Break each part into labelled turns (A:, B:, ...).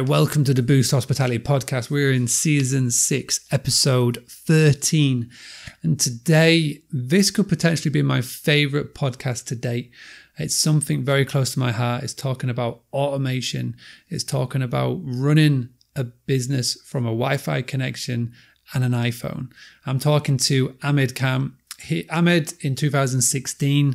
A: right, welcome to the Boost Hospitality Podcast. We're in season six, episode 13. And today, this could potentially be my favorite podcast to date. It's something very close to my heart. It's talking about automation, it's talking about running a business from a Wi Fi connection and an iPhone. I'm talking to Ahmed Khan. He, Ahmed in 2016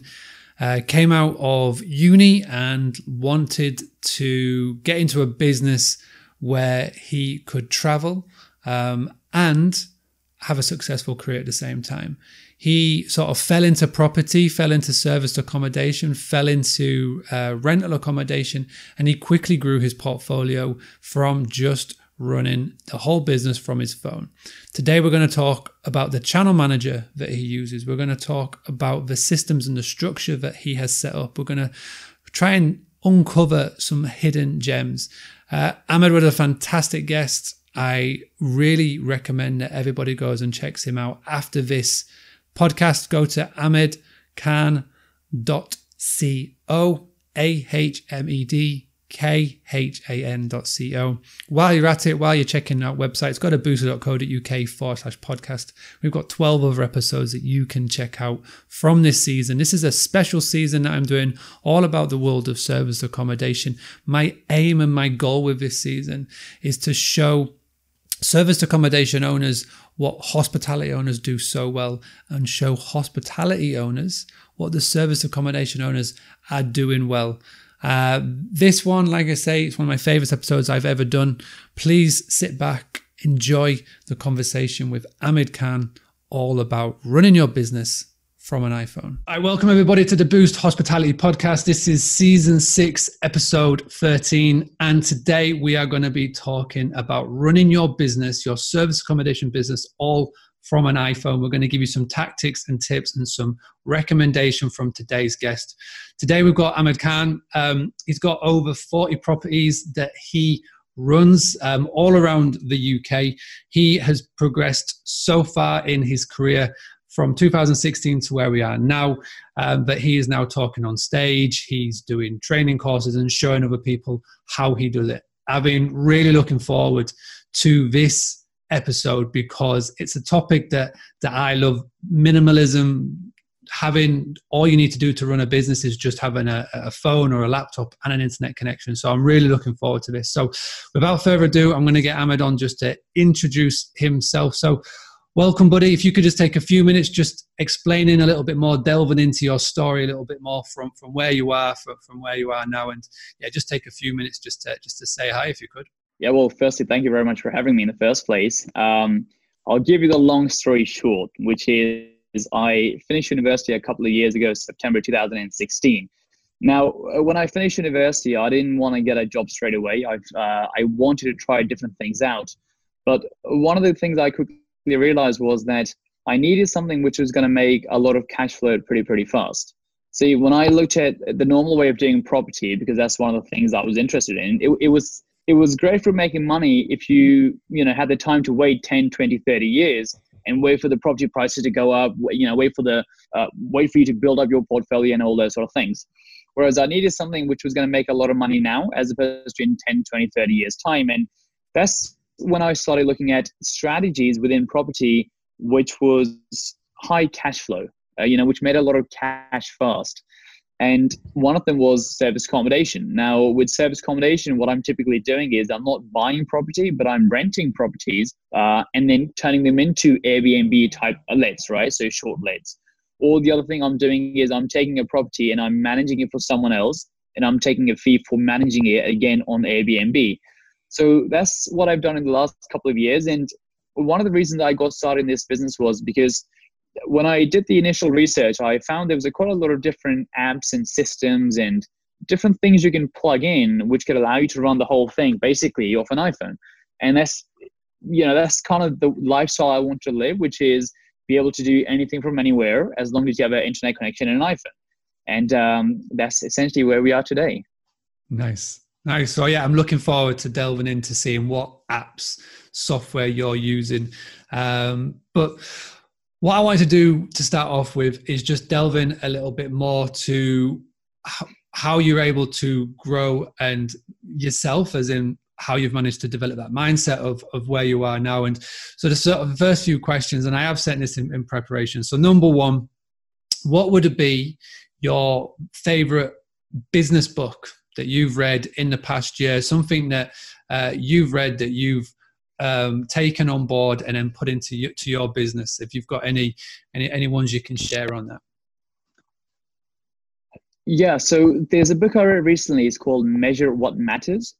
A: uh, came out of uni and wanted to get into a business where he could travel um, and have a successful career at the same time. He sort of fell into property, fell into serviced accommodation, fell into uh, rental accommodation, and he quickly grew his portfolio from just running the whole business from his phone. Today, we're going to talk about the channel manager that he uses. We're going to talk about the systems and the structure that he has set up. We're going to try and uncover some hidden gems. Uh, Ahmed was a fantastic guest. I really recommend that everybody goes and checks him out after this podcast. Go to ahmedkhan.co, A H M E D khan.co. While you're at it, while you're checking out websites, go to boostly.co.uk forward slash podcast. We've got 12 other episodes that you can check out from this season. This is a special season that I'm doing all about the world of service accommodation. My aim and my goal with this season is to show service accommodation owners what hospitality owners do so well and show hospitality owners what the service accommodation owners are doing well. Uh, this one, like I say, it's one of my favorite episodes I've ever done. Please sit back, enjoy the conversation with Ahmed Khan all about running your business from an iPhone. I welcome everybody to the Boost Hospitality Podcast. This is season six, episode 13. And today we are going to be talking about running your business, your service accommodation business, all from an iPhone. We're going to give you some tactics and tips and some recommendation from today's guest. Today we've got Ahmed Khan. Um, he's got over 40 properties that he runs um, all around the UK. He has progressed so far in his career from 2016 to where we are now. Um, but he is now talking on stage. He's doing training courses and showing other people how he does it. I've been really looking forward to this episode because it's a topic that that I love. Minimalism, having all you need to do to run a business is just having a, a, phone or a laptop and an internet connection. So I'm really looking forward to this. So without further ado, I'm going to get Ahmed on just to introduce himself. So welcome, buddy. If you could just take a few minutes, just explaining a little bit more, delving into your story a little bit more from from where you are, from, from where you are now, and yeah, just take a few minutes just to just to say hi if you could.
B: Yeah, well, firstly, thank you very much for having me in the first place. Um, I'll give you the long story short, which is I finished university a couple of years ago, September 2016. Now, uh, when I finished university, I didn't want to get a job straight away. i uh, I wanted to try different things out. But one of the things I quickly realized was that I needed something which was going to make a lot of cash flow pretty, pretty fast. See, when I looked at the normal way of doing property, because that's one of the things I was interested in, it, it was it was great for making money if you you know had the time to wait 10 20 30 years and wait for the property prices to go up you know wait for the uh, wait for you to build up your portfolio and all those sort of things. Whereas i needed something which was going to make a lot of money now as opposed to in 10 20 30 years time. And that's when i started looking at strategies within property which was high cash flow uh, you know which made a lot of cash fast and one of them was service accommodation. Now, with service accommodation, what I'm typically doing is I'm not buying property, but I'm renting properties uh, and then turning them into Airbnb type lets, right? So short lets. Or the other thing I'm doing is I'm taking a property and I'm managing it for someone else, and I'm taking a fee for managing it again on Airbnb. So that's what I've done in the last couple of years. And one of the reasons I got started in this business was because when I did the initial research, I found there was a quite a lot of different apps and systems and different things you can plug in, which could allow you to run the whole thing basically off an iPhone. And that's, you know, that's kind of the lifestyle I want to live, which is be able to do anything from anywhere as long as you have an internet connection and an iPhone. And um, that's essentially where we are today.
A: Nice. Nice. So yeah, I'm looking forward to delving into seeing what apps, software you're using. Um, but what I wanted to do to start off with is just delve in a little bit more to how you're able to grow and yourself, as in how you've managed to develop that mindset of, of where you are now. And so the sort of first few questions, and I have sent this in, in preparation. So number one, what would it be your favorite business book that you've read in the past year? Something that uh, you've read that you've um, taken on board and then put into your, to your business? If you've got any, any any ones you can share on that.
B: Yeah, so there's a book I read recently. It's called Measure What Matters.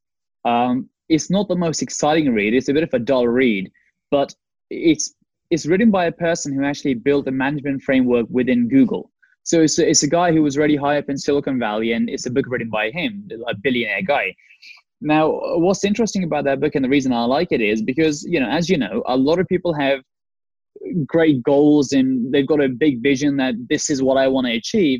B: Um, it's not the most exciting read. It's a bit of a dull read, but it's it's written by a person who actually built a management framework within Google. So it's a, it's a guy who was really high up in Silicon Valley, and it's a book written by him, a billionaire guy. Now, what's interesting about that book and the reason I like it is because, you know, as you know, a lot of people have great goals and they've got a big vision that this is what I want to achieve.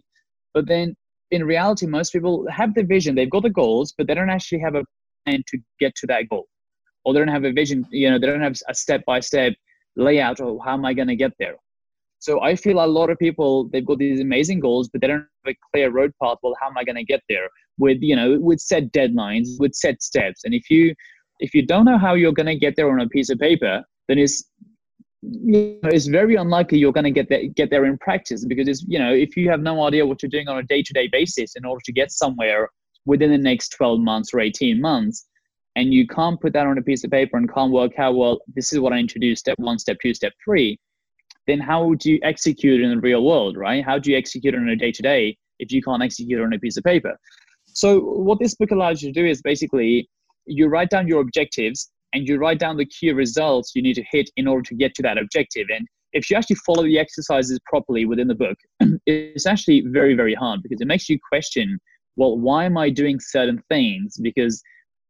B: But then in reality, most people have the vision, they've got the goals, but they don't actually have a plan to get to that goal. Or they don't have a vision, you know, they don't have a step by step layout of how am I going to get there. So I feel a lot of people they've got these amazing goals, but they don't have a clear road path. Well, how am I going to get there? With you know, with set deadlines, with set steps. And if you if you don't know how you're going to get there on a piece of paper, then it's you know, it's very unlikely you're going to get there get there in practice because it's you know if you have no idea what you're doing on a day to day basis in order to get somewhere within the next 12 months or 18 months and you can't put that on a piece of paper and can't work out well this is what i introduced step one step two step three then how do you execute in the real world, right? How do you execute on a day to day if you can't execute on a piece of paper? So, what this book allows you to do is basically you write down your objectives and you write down the key results you need to hit in order to get to that objective. And if you actually follow the exercises properly within the book, it's actually very, very hard because it makes you question well, why am I doing certain things? Because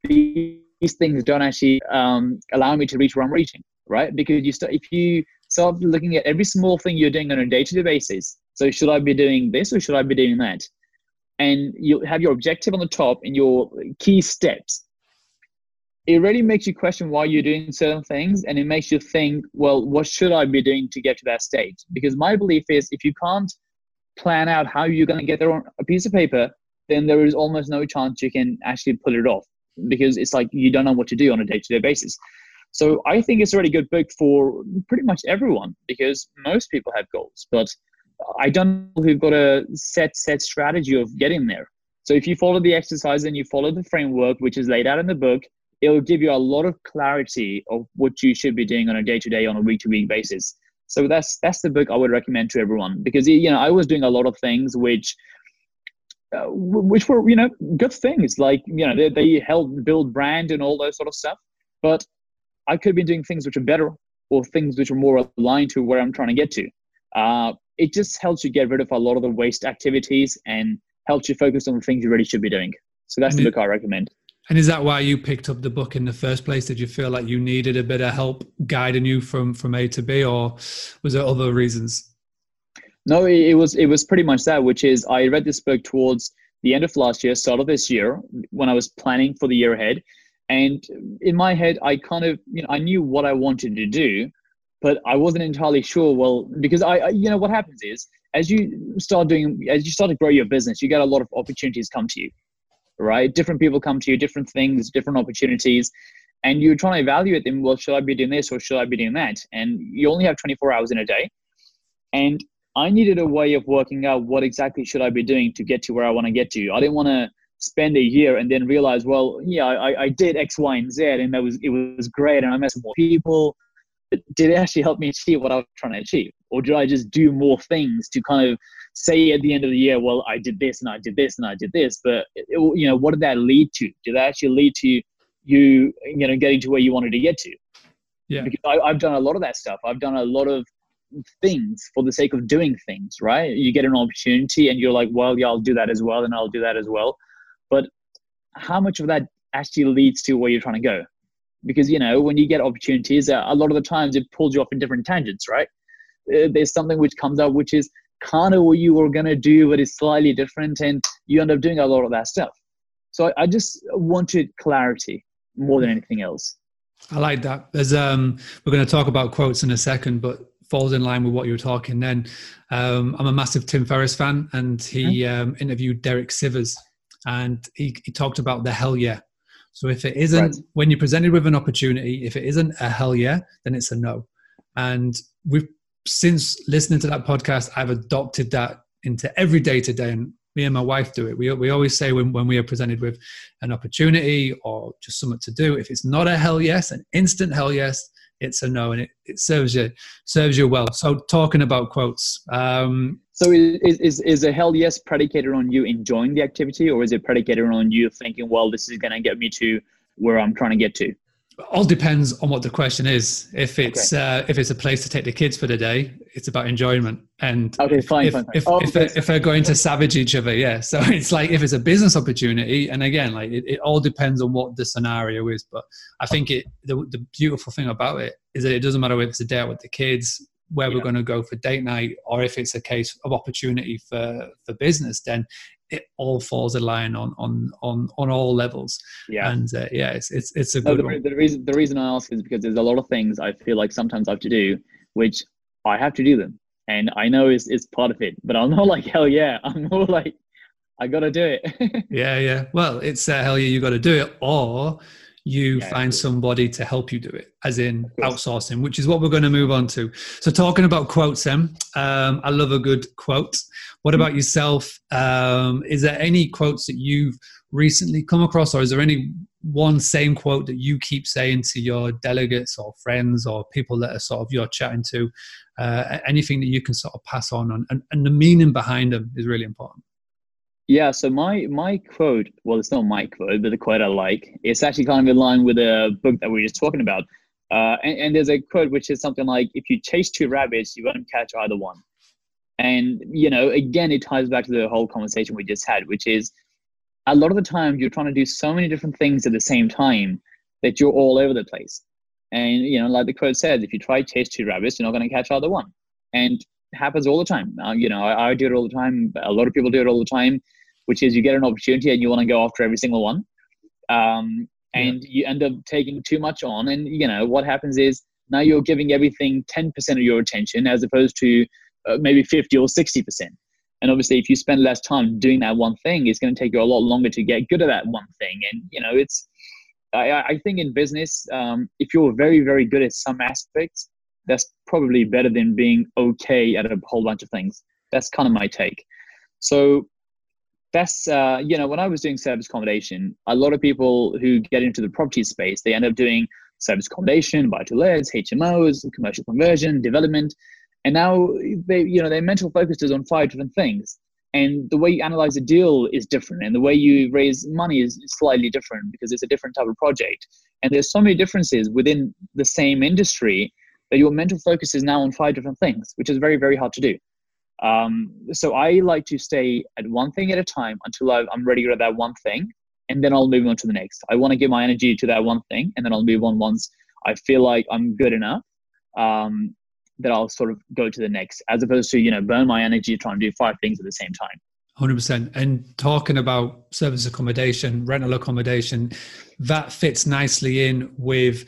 B: these things don't actually um, allow me to reach where I'm reaching, right? Because you start, if you start looking at every small thing you're doing on a day-to-day basis. So should I be doing this or should I be doing that? And you have your objective on the top and your key steps. It really makes you question why you're doing certain things, and it makes you think, well, what should I be doing to get to that stage? Because my belief is, if you can't plan out how you're going to get there on a piece of paper, then there is almost no chance you can actually pull it off because it's like you don't know what to do on a day-to-day basis. So I think it's a really good book for pretty much everyone because most people have goals, but I don't know who've got a set set strategy of getting there. So if you follow the exercise and you follow the framework which is laid out in the book, it'll give you a lot of clarity of what you should be doing on a day to day, on a week to week basis. So that's that's the book I would recommend to everyone because you know I was doing a lot of things which uh, which were you know good things like you know they, they help build brand and all those sort of stuff but I could be doing things which are better or things which are more aligned to where I'm trying to get to. Uh, it just helps you get rid of a lot of the waste activities and helps you focus on the things you really should be doing. So that's and the book I recommend.
A: And is that why you picked up the book in the first place? Did you feel like you needed a bit of help guiding you from from A to B, or was there other reasons?
B: No, it was it was pretty much that. Which is, I read this book towards the end of last year, start of this year, when I was planning for the year ahead, and in my head, I kind of, you know, I knew what I wanted to do, but I wasn't entirely sure. Well, because I, I, you know, what happens is as you start doing, as you start to grow your business, you get a lot of opportunities come to you, right? Different people come to you, different things, different opportunities, and you're trying to evaluate them. Well, should I be doing this or should I be doing that? And you only have 24 hours in a day, and I needed a way of working out what exactly should I be doing to get to where I want to get to. I didn't want to spend a year and then realize, well, yeah, I, I did X, Y, and Z, and that was it was great, and I met some more people. But did it actually help me achieve what I was trying to achieve, or did I just do more things to kind of say at the end of the year, well, I did this and I did this and I did this, but it, you know, what did that lead to? Did that actually lead to you, you know, getting to where you wanted to get to?
A: Yeah.
B: Because I, I've done a lot of that stuff. I've done a lot of things for the sake of doing things, right? You get an opportunity and you're like, well, yeah, I'll do that as well, and I'll do that as well but how much of that actually leads to where you're trying to go because you know when you get opportunities uh, a lot of the times it pulls you off in different tangents right uh, there's something which comes up which is kind of what you were going to do but it's slightly different and you end up doing a lot of that stuff so I, just wanted clarity more than anything else
A: i like that there's um we're going to talk about quotes in a second but falls in line with what you were talking then um, i'm a massive tim ferriss fan and he mm-hmm. um, interviewed derek sivers and he, he talked about the hell yeah. So if it isn't, right. when you're presented with an opportunity, if it isn't a hell yeah, then it's a no. And we've since listening to that podcast, I've adopted that into every day to day. And me and my wife do it. We, we always say when, when we are presented with an opportunity or just something to do, if it's not a hell yes, an instant hell yes, it's a no, and it, it serves you serves you well. So talking about quotes. Um,
B: so is, is is a hell yes predicated on you enjoying the activity, or is it predicated on you thinking, well, this is going to get me to where I'm trying to get to?
A: All depends on what the question is. If it's okay. uh, if it's a place to take the kids for the day, it's about enjoyment. And
B: okay, fine,
A: if,
B: fine, fine.
A: If,
B: oh,
A: if, if, if, they're going to savage each other, yeah. So it's like if it's a business opportunity, and again, like it, it all depends on what the scenario is. But I think it the, the beautiful thing about it is that it doesn't matter if it's a day out with the kids, where yeah. we're going to go for date night, or if it's a case of opportunity for for business, then it all falls in line on on on on all levels.
B: Yeah,
A: and uh, yeah, it's it's it's a good.
B: No, the, the, reason the reason I ask is because there's a lot of things I feel like sometimes I have to do, which I have to do them, and I know is is part of it. But I'm not like hell yeah. I'm more like I got to do it.
A: yeah, yeah. Well, it's uh, hell yeah, you got to do it, or you yeah, find somebody to help you do it, as in outsourcing, which is what we're going to move on to. So, talking about quotes, Em, um, I love a good quote. What about yourself? Um, is there any quotes that you've recently come across, or is there any one same quote that you keep saying to your delegates or friends or people that are sort of you're chatting to? Uh, anything that you can sort of pass on, on and, and the meaning behind them is really important.
B: Yeah, so my my quote, well, it's not my quote, but the quote I like, it's actually kind of in line with a book that we were just talking about. Uh, and, and, there's a quote which is something like, "If you chase two rabbits, you won't catch either one." And you know, again, it ties back to the whole conversation we just had, which is a lot of the time you're trying to do so many different things at the same time that you're all over the place. And you know, like the quote says, if you try to chase two rabbits, you're not going to catch either one. And happens all the time. Uh, you know, I, I, do it all the time. A lot of people do it all the time, which is you get an opportunity and you want to go after every single one. Um, and yeah. you end up taking too much on. And, you know, what happens is now you're giving everything 10% of your attention as opposed to uh, maybe 50 or 60%. And obviously, if you spend less time doing that one thing, it's going to take you a lot longer to get good at that one thing. And, you know, it's, I, I think in business, um, if you're very, very good at some aspects, that's probably better than being okay at a whole bunch of things. That's kind of my take. So that's uh, you know when I was doing service accommodation, a lot of people who get into the property space they end up doing service accommodation, buy to lets, HMOs, commercial conversion, development, and now they you know their mental focus is on five different things. And the way you analyze a deal is different, and the way you raise money is slightly different because it's a different type of project. And there's so many differences within the same industry that your mental focus is now on five different things, which is very, very hard to do. Um, so I like to stay at one thing at a time until I'm ready to that one thing, and then I'll move on to the next. I want to give my energy to that one thing, and then I'll move on once I feel like I'm good enough. Um, that I'll sort of go to the next, as opposed to you know burn my energy trying to do five things at the same time.
A: 100% and talking about service accommodation rental accommodation that fits nicely in with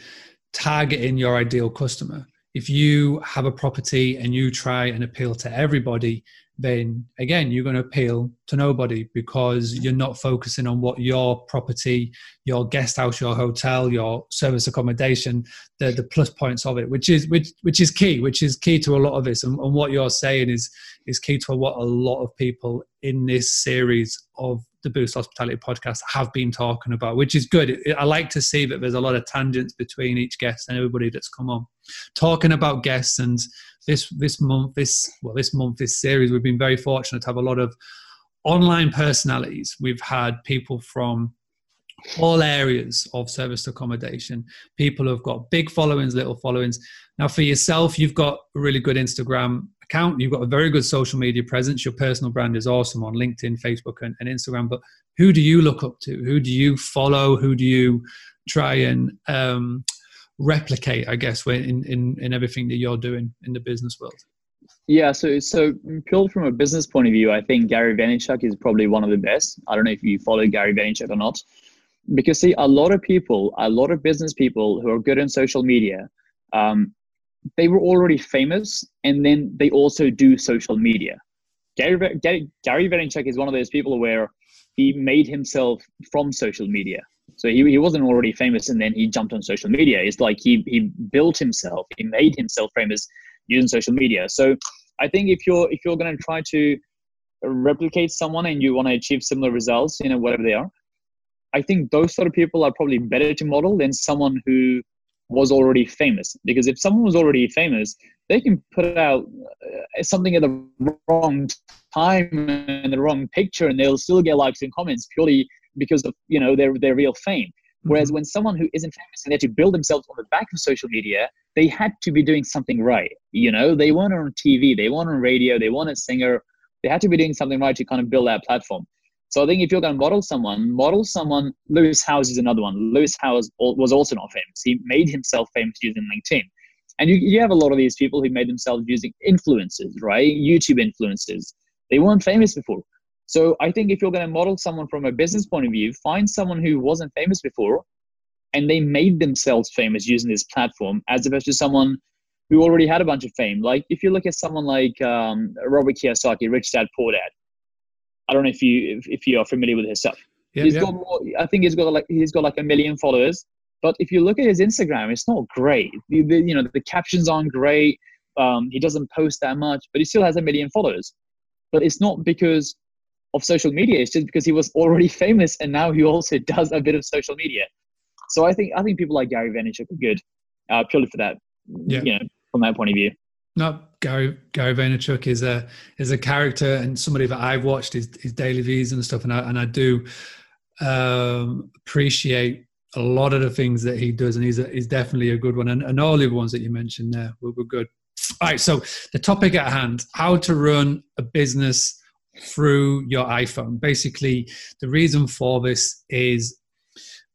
A: targeting your ideal customer if you have a property and you try and appeal to everybody, then again, you're going to appeal to nobody because you're not focusing on what your property, your guest house, your hotel, your service accommodation, the, the plus points of it, which is which which is key, which is key to a lot of this. And, and what you're saying is is key to what a lot of people in this series of the Boost Hospitality podcast have been talking about, which is good. I like to see that there's a lot of tangents between each guest and everybody that's come on. Talking about guests and this this month, this well, this month, this series, we've been very fortunate to have a lot of online personalities. We've had people from all areas of service accommodation. People who've got big followings, little followings. Now, for yourself, you've got a really good Instagram account. You've got a very good social media presence. Your personal brand is awesome on LinkedIn, Facebook, and, and Instagram. But who do you look up to? Who do you follow? Who do you try and um, replicate? I guess in, in in everything that you're doing in the business world.
B: Yeah, so so purely from a business point of view, I think Gary Vaynerchuk is probably one of the best. I don't know if you follow Gary Vaynerchuk or not, because see, a lot of people, a lot of business people who are good in social media, um, they were already famous and then they also do social media. Gary, Gary, Vaynerchuk is one of those people where he made himself from social media. So he, he wasn't already famous and then he jumped on social media. It's like he, he built himself, he made himself famous using social media. So I think if you're if you're going to try to replicate someone and you want to achieve similar results, you know, whatever they are, I think those sort of people are probably better to model than someone who was already famous. Because if someone was already famous, they can put out uh, something at the wrong time and the wrong picture, and they'll still get likes and comments purely because of you know their their real fame. Whereas mm-hmm. when someone who isn't famous and they had to build themselves on the back of social media, they had to be doing something right. You know, they weren't on TV, they weren't on radio, they weren't a singer. They had to be doing something right to kind of build that platform. So I think if you're going to model someone, model someone. Lewis Howes is another one. Lewis Howes was also not famous. He made himself famous using LinkedIn. And you, you have a lot of these people who made themselves using influencers, right? YouTube influencers. They weren't famous before. So I think if you're going to model someone from a business point of view, find someone who wasn't famous before and they made themselves famous using this platform as opposed to someone who already had a bunch of fame. Like if you look at someone like um, Robert Kiyosaki, Rich Dad Poor Dad, I don't know if you if, if you are familiar with his stuff. Yeah, he's yeah. got more, I think he's got like he's got like a million followers. But if you look at his Instagram, it's not great. The, the, you know the captions aren't great. Um, he doesn't post that much, but he still has a million followers. But it's not because of social media. It's just because he was already famous, and now he also does a bit of social media. So I think I think people like Gary Vaynerchuk are good, uh, purely for that. Yeah. You know, from that point of view.
A: No, Gary Gary Vaynerchuk is a is a character and somebody that I've watched his, his daily views and stuff, and I and I do um, appreciate a lot of the things that he does, and he's a, he's definitely a good one, and, and all the ones that you mentioned there were, were good. All right, so the topic at hand: how to run a business through your iPhone. Basically, the reason for this is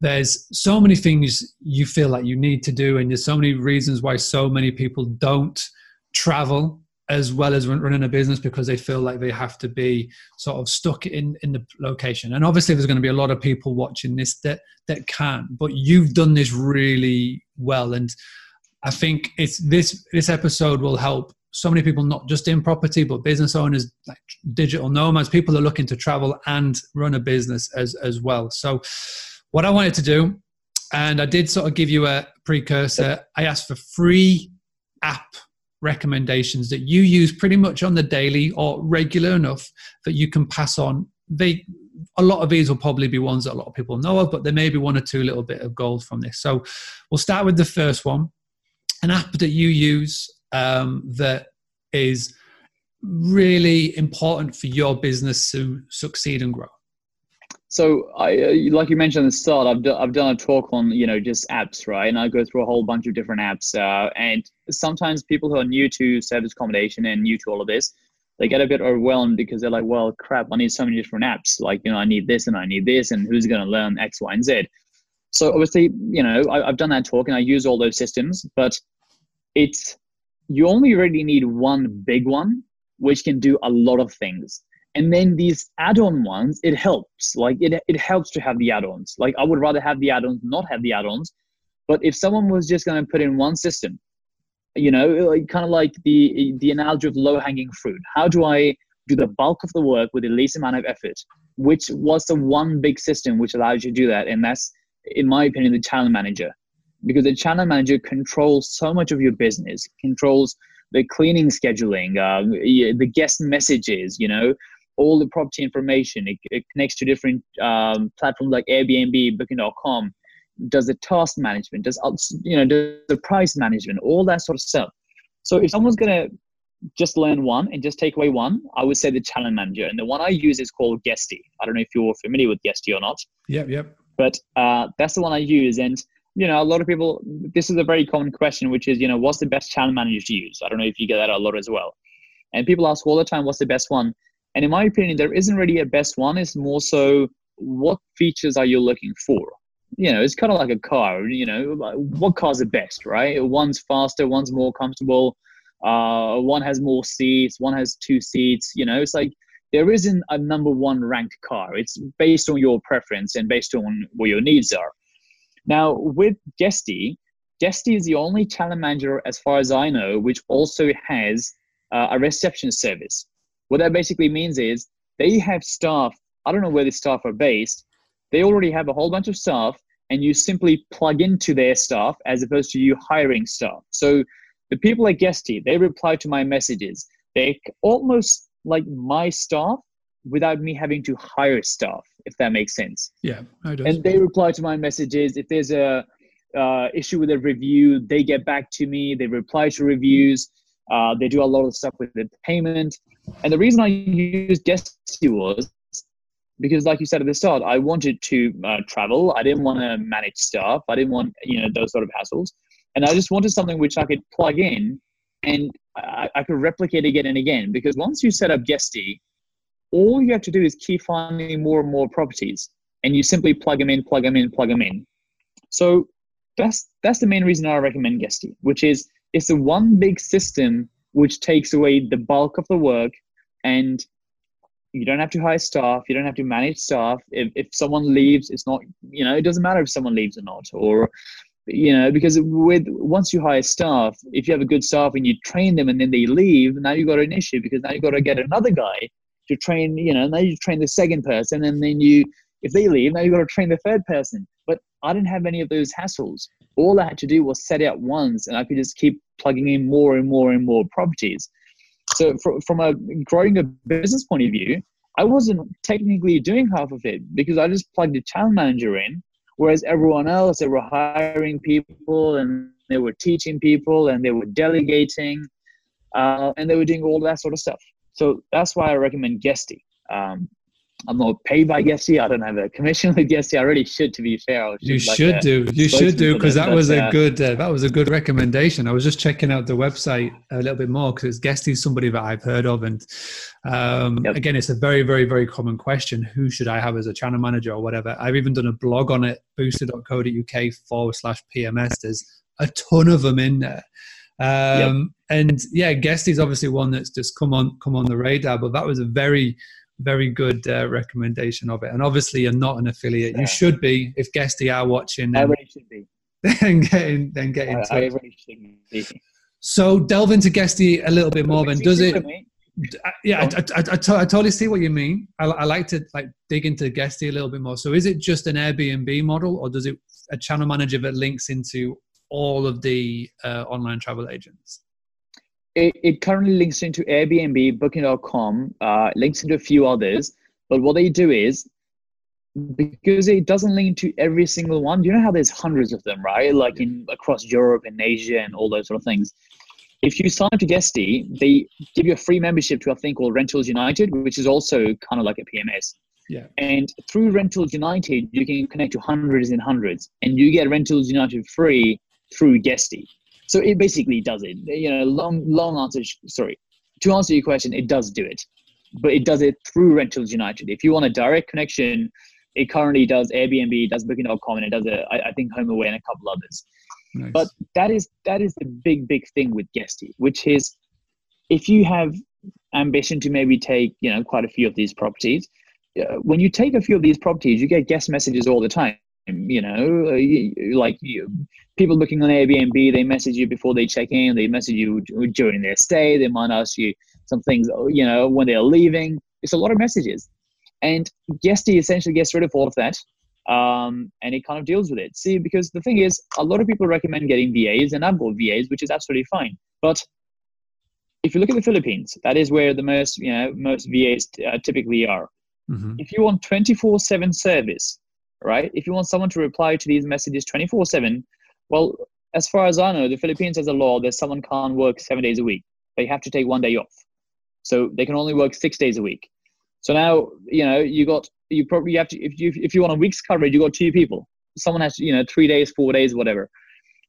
A: there's so many things you feel like you need to do, and there's so many reasons why so many people don't travel as well as running a business because they feel like they have to be sort of stuck in in the location. And obviously there's going to be a lot of people watching this that that can't but you've done this really well. And i think it's this this episode will help so many people not just in property but business owners like digital nomads people are looking to travel and run a business as as well. So what i wanted to do and i did sort of give you a precursor i asked for free app recommendations that you use pretty much on the daily or regular enough that you can pass on. They a lot of these will probably be ones that a lot of people know of but there may be one or two little bit of gold from this. So we'll start with the first one an app that you use um, that is really important for your business to succeed and grow
B: so I, uh, like you mentioned at the start, I've, do, I've done a talk on, you know, just apps, right? And I go through a whole bunch of different apps. Uh, and sometimes people who are new to service accommodation and new to all of this, they get a bit overwhelmed because they're like, well, crap, I need so many different apps. Like, you know, I need this and I need this and who's going to learn X, Y, and Z. So obviously, you know, I, I've done that talk and I use all those systems, but it's, you only really need one big one, which can do a lot of things and then these add-on ones it helps. Like it, it helps to have the add-ons. Like i would rather have the add-ons not have the add-ons. But if someone was just going to put in one system you know like, kind of like the the analogy of low-hanging fruit. How do i do the bulk of the work with the least amount of effort which was the one big system which allows you to do that? And that's in my opinion the channel manager. Because the channel manager controls so much of your business controls the cleaning scheduling uh, the guest messages you know all the property information. It, it connects to different um, platforms like Airbnb, Booking.com. Does the task management? Does you know does the price management? All that sort of stuff. So if someone's gonna just learn one and just take away one, I would say the channel manager. And the one I use is called Guesty. I don't know if you're familiar with Guesty or not.
A: Yep, yep.
B: But uh, that's the one I use. And you know, a lot of people. This is a very common question, which is, you know, what's the best channel manager to use? I don't know if you get that a lot as well. And people ask all the time, what's the best one? And in my opinion, there isn't really a best one. It's more so what features are you looking for? You know, it's kind of like a car. You know, what car's the best, right? One's faster, one's more comfortable. Uh, one has more seats, one has two seats. You know, it's like there isn't a number one ranked car. It's based on your preference and based on what your needs are. Now, with Guesty, Guesty is the only channel manager, as far as I know, which also has uh, a reception service. What that basically means is they have staff. I don't know where the staff are based. They already have a whole bunch of staff and you simply plug into their staff as opposed to you hiring staff. So the people at Guesty, they reply to my messages. They're almost like my staff without me having to hire staff, if that makes sense.
A: Yeah,
B: and they reply to my messages. If there's a uh, issue with a review, they get back to me. They reply to reviews. Uh, they do a lot of stuff with the payment. And the reason I used Guesty was because like you said at the start i wanted to uh, travel. I didn't want to manage stuff. I didn't want you know those sort of hassles. And i just wanted something which i could plug in and I, I could replicate again and again. Because once you set up guesty all you have to do is keep finding more and more properties and you simply plug them in plug them in plug them in. So that's that's the main reason i recommend guesty which is it's a one big system which takes away the bulk of the work. And you don't have to hire staff. You don't have to manage staff. If, if someone leaves it's not you know it doesn't matter if someone leaves or not. Or you know because with once you hire staff if you have a good staff and you train them and then they leave now you've got an issue because now you've got to get another guy to train you know now you train the second person and then you if they leave now you've got to train the third person i didn't have any of those hassles all i had to do was set it up once and i could just keep plugging in more and more and more properties so from a growing a business point of view, I wasn't technically doing half of it because I just plugged a channel manager in, whereas everyone else they were hiring people and they were teaching people and they were delegating, uh, and they were doing all that sort of stuff. So that's why I recommend Guesty. Um, I'm not paid by Guesty. I don't have a commission with Guesty. I really should, to be fair.
A: Should you like should do. You should do because that was a good uh, that was a good recommendation. I was just checking out the website a little bit more because Guesty is somebody that I've heard of, and um, yep. again, it's a very very very common question. Who should I have as a channel manager or whatever? I've even done a blog on it. Boostly.co.uk forward slash PMS. There's a ton of them in there. Um, yep. And yeah, Guesty is obviously one that's just come on come on the radar, but that was a very very good uh, recommendation of it. And obviously, you're not an affiliate. Yeah. You should be. If Guesty are watching,
B: then, I really should be.
A: Then get in, then get into
B: I, I really should be.
A: So delve into Guesty a little bit more. Then does it? Uh, yeah, I, I, I, I, totally see what you mean. I, I like to like dig into Guesty a little bit more. So is it just an Airbnb model, or does it a channel manager that links into all of the uh, online travel agents?
B: It, it currently links into Airbnb, Booking.com, uh, links into a few others. But what they do is because it doesn't link to every single one. You know how there's hundreds of them, right? Like in across Europe and Asia and all those sort of things. If you sign up to Guesty, they give you a free membership to a thing called Rentals United, which is also kind of like a PMS.
A: Yeah.
B: And through Rentals United, you can connect to hundreds and hundreds, and you get Rentals United free through Guesty. So it basically does it. You know, long long answer. Sorry, to answer your question, it does do it, but it does it through Rentals United. If you want a direct connection, it currently does Airbnb, does Booking.com, and it does a, I, I think HomeAway and a couple others. Nice. But that is that is the big big thing with Guesty, which is if you have ambition to maybe take you know quite a few of these properties, uh, when you take a few of these properties, you get guest messages all the time you know uh, like you, people booking on airbnb they message you before they check in they message you during their stay they might ask you some things you know when they're leaving. It's a lot of messages. And guesty essentially gets rid of all of that um, and it kind of deals with it. See because the thing is a lot of people recommend getting vas and i've got vas which is absolutely fine. But if you look at the philippines that is where the most you know most vas uh, typically are. Mm-hmm. if you want 24 7 service right? If you want someone to reply to these messages 24 7, well, as far as I know, the Philippines has a law that someone can't work seven days a week. They have to take one day off. So they can only work six days a week. So now, you know, you got, you probably have to, if you, if you want a week's coverage, you got two people. Someone has, you know, three days, four days, whatever.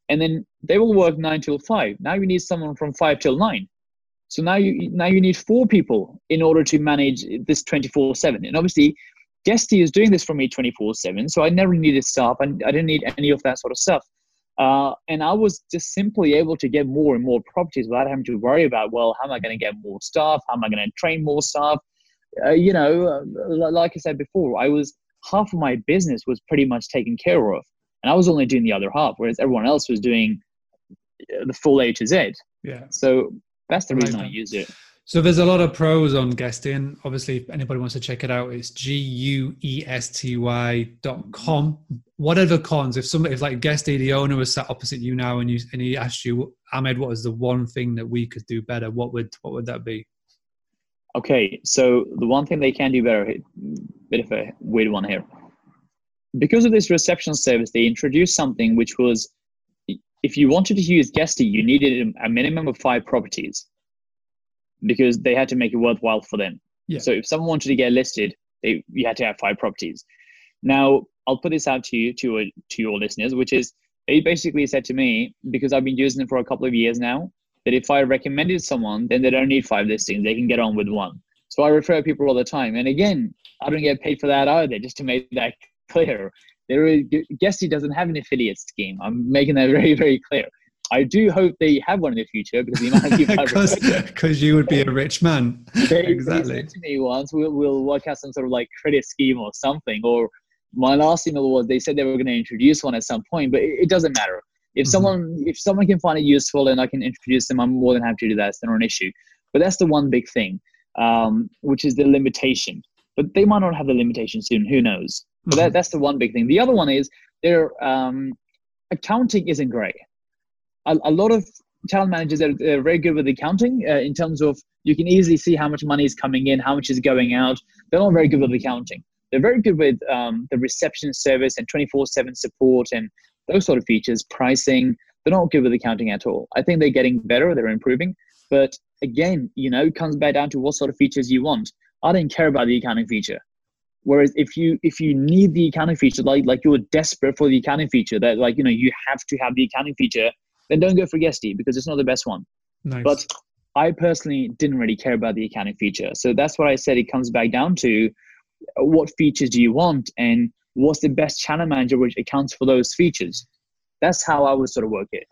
B: And then they will work nine till five. Now you need someone from five till nine. So now you now you need four people in order to manage this 24/7. And obviously, Guesty is doing this for me 24 7. So I never needed staff. I, I didn't need any of that sort of stuff. Uh, and I was just simply able to get more and more properties without having to worry about, well, how am I going to get more staff? How am I going to train more staff? Uh, you know, uh, like I said before, I was half of my business was pretty much taken care of. And I was only doing the other half, whereas everyone else was doing uh, the full A to
A: Z. Yeah.
B: So that's the reason I, I use it.
A: So there's a lot of pros on Guesty, obviously, if anybody wants to check it out, it's g u e s t y dot com. What are the cons? If somebody, if like Guesty, the owner was sat opposite you now, and you and he asked you, Ahmed, what is the one thing that we could do better? What would what would that be?
B: Okay, so the one thing they can do better, bit of a weird one here. Because of this reception service, they introduced something which was, if you wanted to use Guesty, you needed a minimum of five properties because they had to make it worthwhile for them. Yeah. So if someone wanted to get listed, they you had to have five properties. Now I'll put this out to you to to your listeners, which is they basically said to me because I've been using it for a couple of years now that if I recommended someone, then they don't need five listings; they can get on with one. So I refer people all the time, and again, I don't get paid for that either. Just to make that clear, there is Guesty doesn't have an affiliate scheme. I'm making that very very clear. I do hope they have one in the future because the amount of
A: people because you would be a rich man.
B: they, exactly. They to me once, we'll, we'll work out some sort of like credit scheme or something. Or my last email was they said they were going to introduce one at some point, but it, it doesn't matter. If mm-hmm. someone if someone can find it useful and I can introduce them, I'm more than happy to do that. It's not an issue. But that's the one big thing, um, which is the limitation. But they might not have the limitation soon. Who knows? But mm-hmm. that, that's the one big thing. The other one is their um, accounting isn't great a, a lot of channel managers are, are very good with accounting uh, in terms of you can easily see how much money is coming in, how much is going out. They're not very good with accounting. They're very good with um, the reception service and 24 7 support and those sort of features, pricing. They're not good with accounting at all. I think they're getting better, they're improving. But again, you know, it comes back down to what sort of features you want. I didn't care about the accounting feature. Whereas if you if you need the accounting feature, like like you're desperate for the accounting feature, that like you know you have to have the accounting feature then don't go for Guesty because it's not the best one. Nice. But I personally didn't really care about the accounting feature. So that's what I said. It comes back down to what features do you want and what's the best channel manager which accounts for those features. That's how I would sort of work it.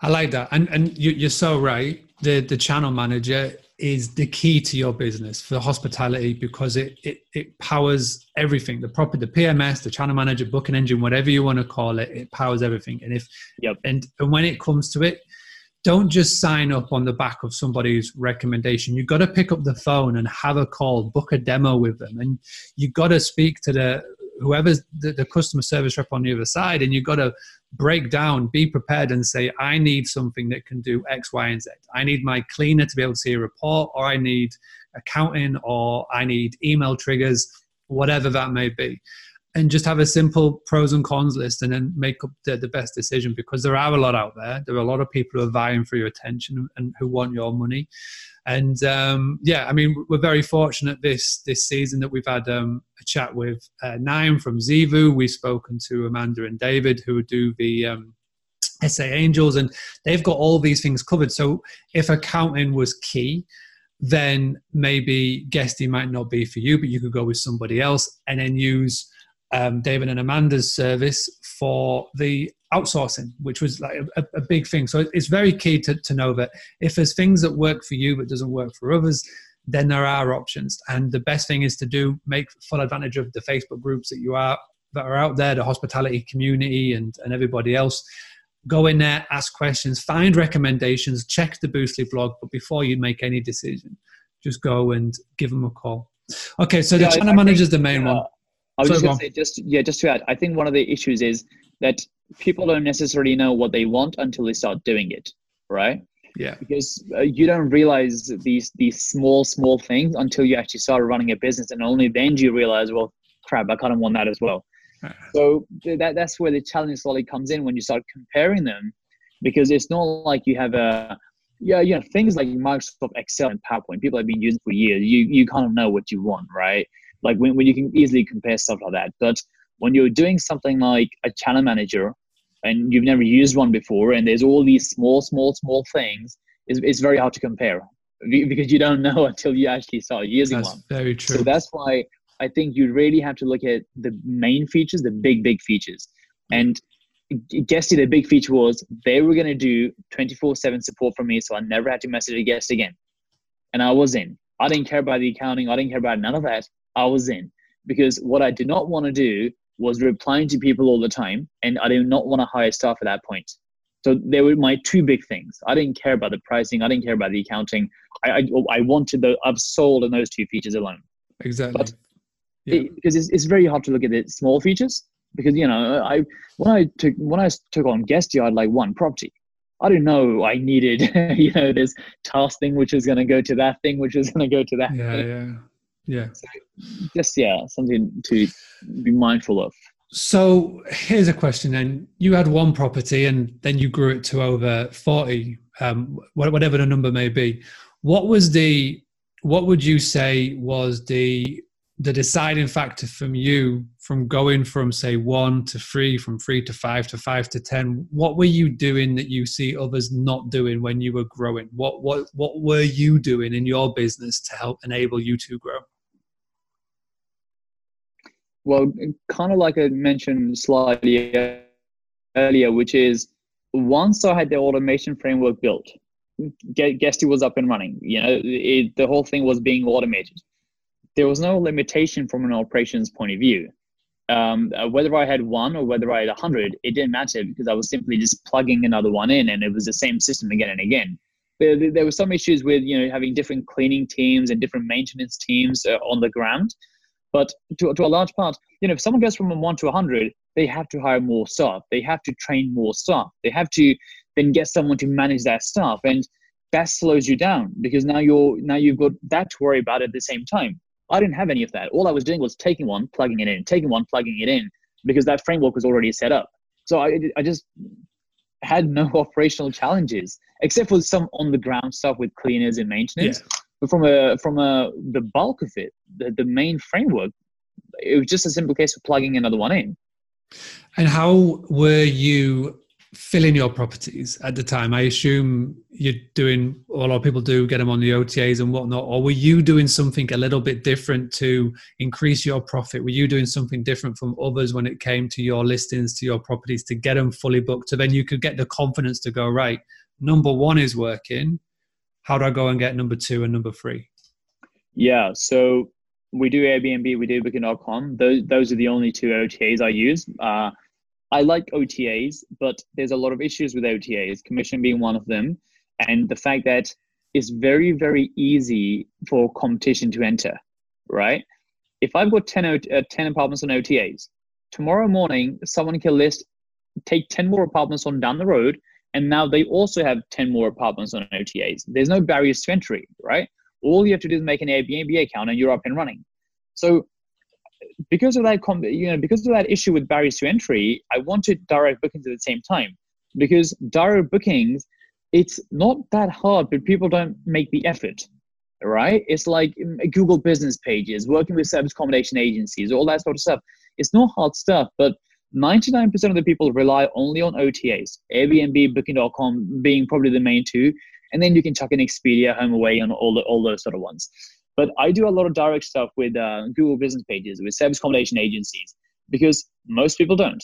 A: I like that, and and you, are so right. The the channel manager is the key to your business for hospitality because it, it it powers everything. The proper the pms the channel manager booking engine whatever you want to call it it powers everything. And if
B: yep.
A: and and when it comes to it don't just sign up on the back of somebody's recommendation. You've got to pick up the phone and have a call book a demo with them. And you've got to speak to the whoever's the, the customer service rep on the other side and you've got to break down, be prepared and say, I need something that can do X, Y, and Z. I need my cleaner to be able to see a report, or I need accounting, or I need email triggers, whatever that may be. And just have a simple pros and cons list and then make up the, the best decision because there are a lot out there. There are a lot of people who are vying for your attention and who want your money. And um, yeah, I mean, we're very fortunate this this season that we've had um, a chat with uh, from Zeevou. We've spoken to Amanda and David who do the um, SA Angels, and they've got all these things covered. So if accounting was key, then maybe Guesty might not be for you, but you could go with somebody else and then use um, David and Amanda's service for the outsourcing, which was like a, a, big thing. So it's very key to, to know that if there's things that work for you but doesn't work for others, then there are options. And the best thing is to do make full advantage of the Facebook groups that you are that are out there, the hospitality community and, and everybody else. Go in there, ask questions, find recommendations, check the Boostly blog, but before you make any decision, just go and give them a call. Okay, so the yeah, channel manager is the main uh, one.
B: I was just going to say, just yeah, just to add, I think one of the issues is that people don't necessarily know what they want until they start doing it, right?
A: Yeah.
B: Because uh, you don't realize these these small small things until you actually start running a business, and only then do you realize, well, crap, I kind of want that as well. So that that's where the challenge slowly comes in when you start comparing them, because it's not like you have a yeah, you know, things like Microsoft Excel and PowerPoint, people have been using for years. You you kind of know what you want, right? Like when, when you can easily compare stuff like that. But when you're doing something like a channel manager and you've never used one before and there's all these small small small things it's, it's very hard to compare because you don't know until you actually start using
A: that's
B: one.
A: very true.
B: so that's why i think you really have to look at the main features the big big features. And Guesty, the big feature was? They were going to do 24-7 support for me so i never had to message a guest again. And i was in. I didn't care about the accounting. I didn't care about none of that i was in because what i did not want to do was replying to people all the time, and I did not want to hire staff at that point. So they were my two big things. I didn't care about the pricing. I didn't care about the accounting. I I, I wanted the I've sold on those two features alone.
A: Exactly.
B: But yeah. it, because it's, it's very hard to look at the small features because you know I when I took when I took on Guesty, I had like one property. I didn't know I needed you know this task thing which was going to go to that thing which was going to go to that.
A: Yeah, yeah, yeah. So
B: just yeah, something to be mindful of.
A: So here's a question then. You had one property and then you grew it to over 40, um, whatever the number may be. What was the, what would you say was the, the deciding factor from you from going from say one to three, from three to five to five to 10? What were you doing that you see others not doing when you were growing? What, what, what were you doing in your business to help enable you to grow?
B: Well, kind of like I mentioned slightly earlier, which is once I had the automation framework built, Guesty was up and running. You know, it, the whole thing was being automated. There was no limitation from an operations point of view. Um, uh, whether I had one or whether I had a hundred, it didn't matter because I was simply just plugging another one in, and it was the same system again and again. There, there were some issues with you know having different cleaning teams and different maintenance teams uh, on the ground but to, to a large part, you know, if someone goes from a one to a 100, they have to hire more staff. They have to train more staff. They have to then get someone to manage that staff. And that slows you down because now you're now you've got that to worry about at the same time. I didn't have any of that. All I was doing was taking one, plugging it in, taking one, plugging it in, because that framework was already set up. So I, I just had no operational challenges except for some on the ground stuff with cleaners and maintenance. Yeah. But from a from a the bulk of it, the, the main framework, it was just a simple case of plugging another one in.
A: And how were you filling your properties at the time? I assume you're doing a lot of people do get them on the OTAs and whatnot, or were you doing something a little bit different to increase your profit? Were you doing something different from others when it came to your listings, to your properties to get them fully booked? So then you could get the confidence to go, right, number one is working how do I go and get number two and number three?
B: Yeah, so we do Airbnb, we do Booking.com. Those those are the only two OTAs I use. Uh, I like OTAs, but there's a lot of issues with OTAs. Commission being one of them, and the fact that it's very very easy for competition to enter. Right? If I've got 10, uh, 10 apartments on OTAs, tomorrow morning someone can list take 10 more apartments on down the road and now they also have 10 more apartments on OTAs. There's no barriers to entry, right? All you have to do is make an Airbnb account and you're up and running. So because of that, you know, because of that issue with barriers to entry, I wanted direct bookings at the same time because direct bookings, it's not that hard, but people don't make the effort, right? It's like Google business pages, working with service accommodation agencies, all that sort of stuff. It's not hard stuff, but 99% of the people rely only on OTAs, Airbnb, Booking.com being probably the main two. And then you can chuck in Expedia, HomeAway, and all, the, all those sort of ones. But I do a lot of direct stuff with uh, Google business pages, with service accommodation agencies, because most people don't.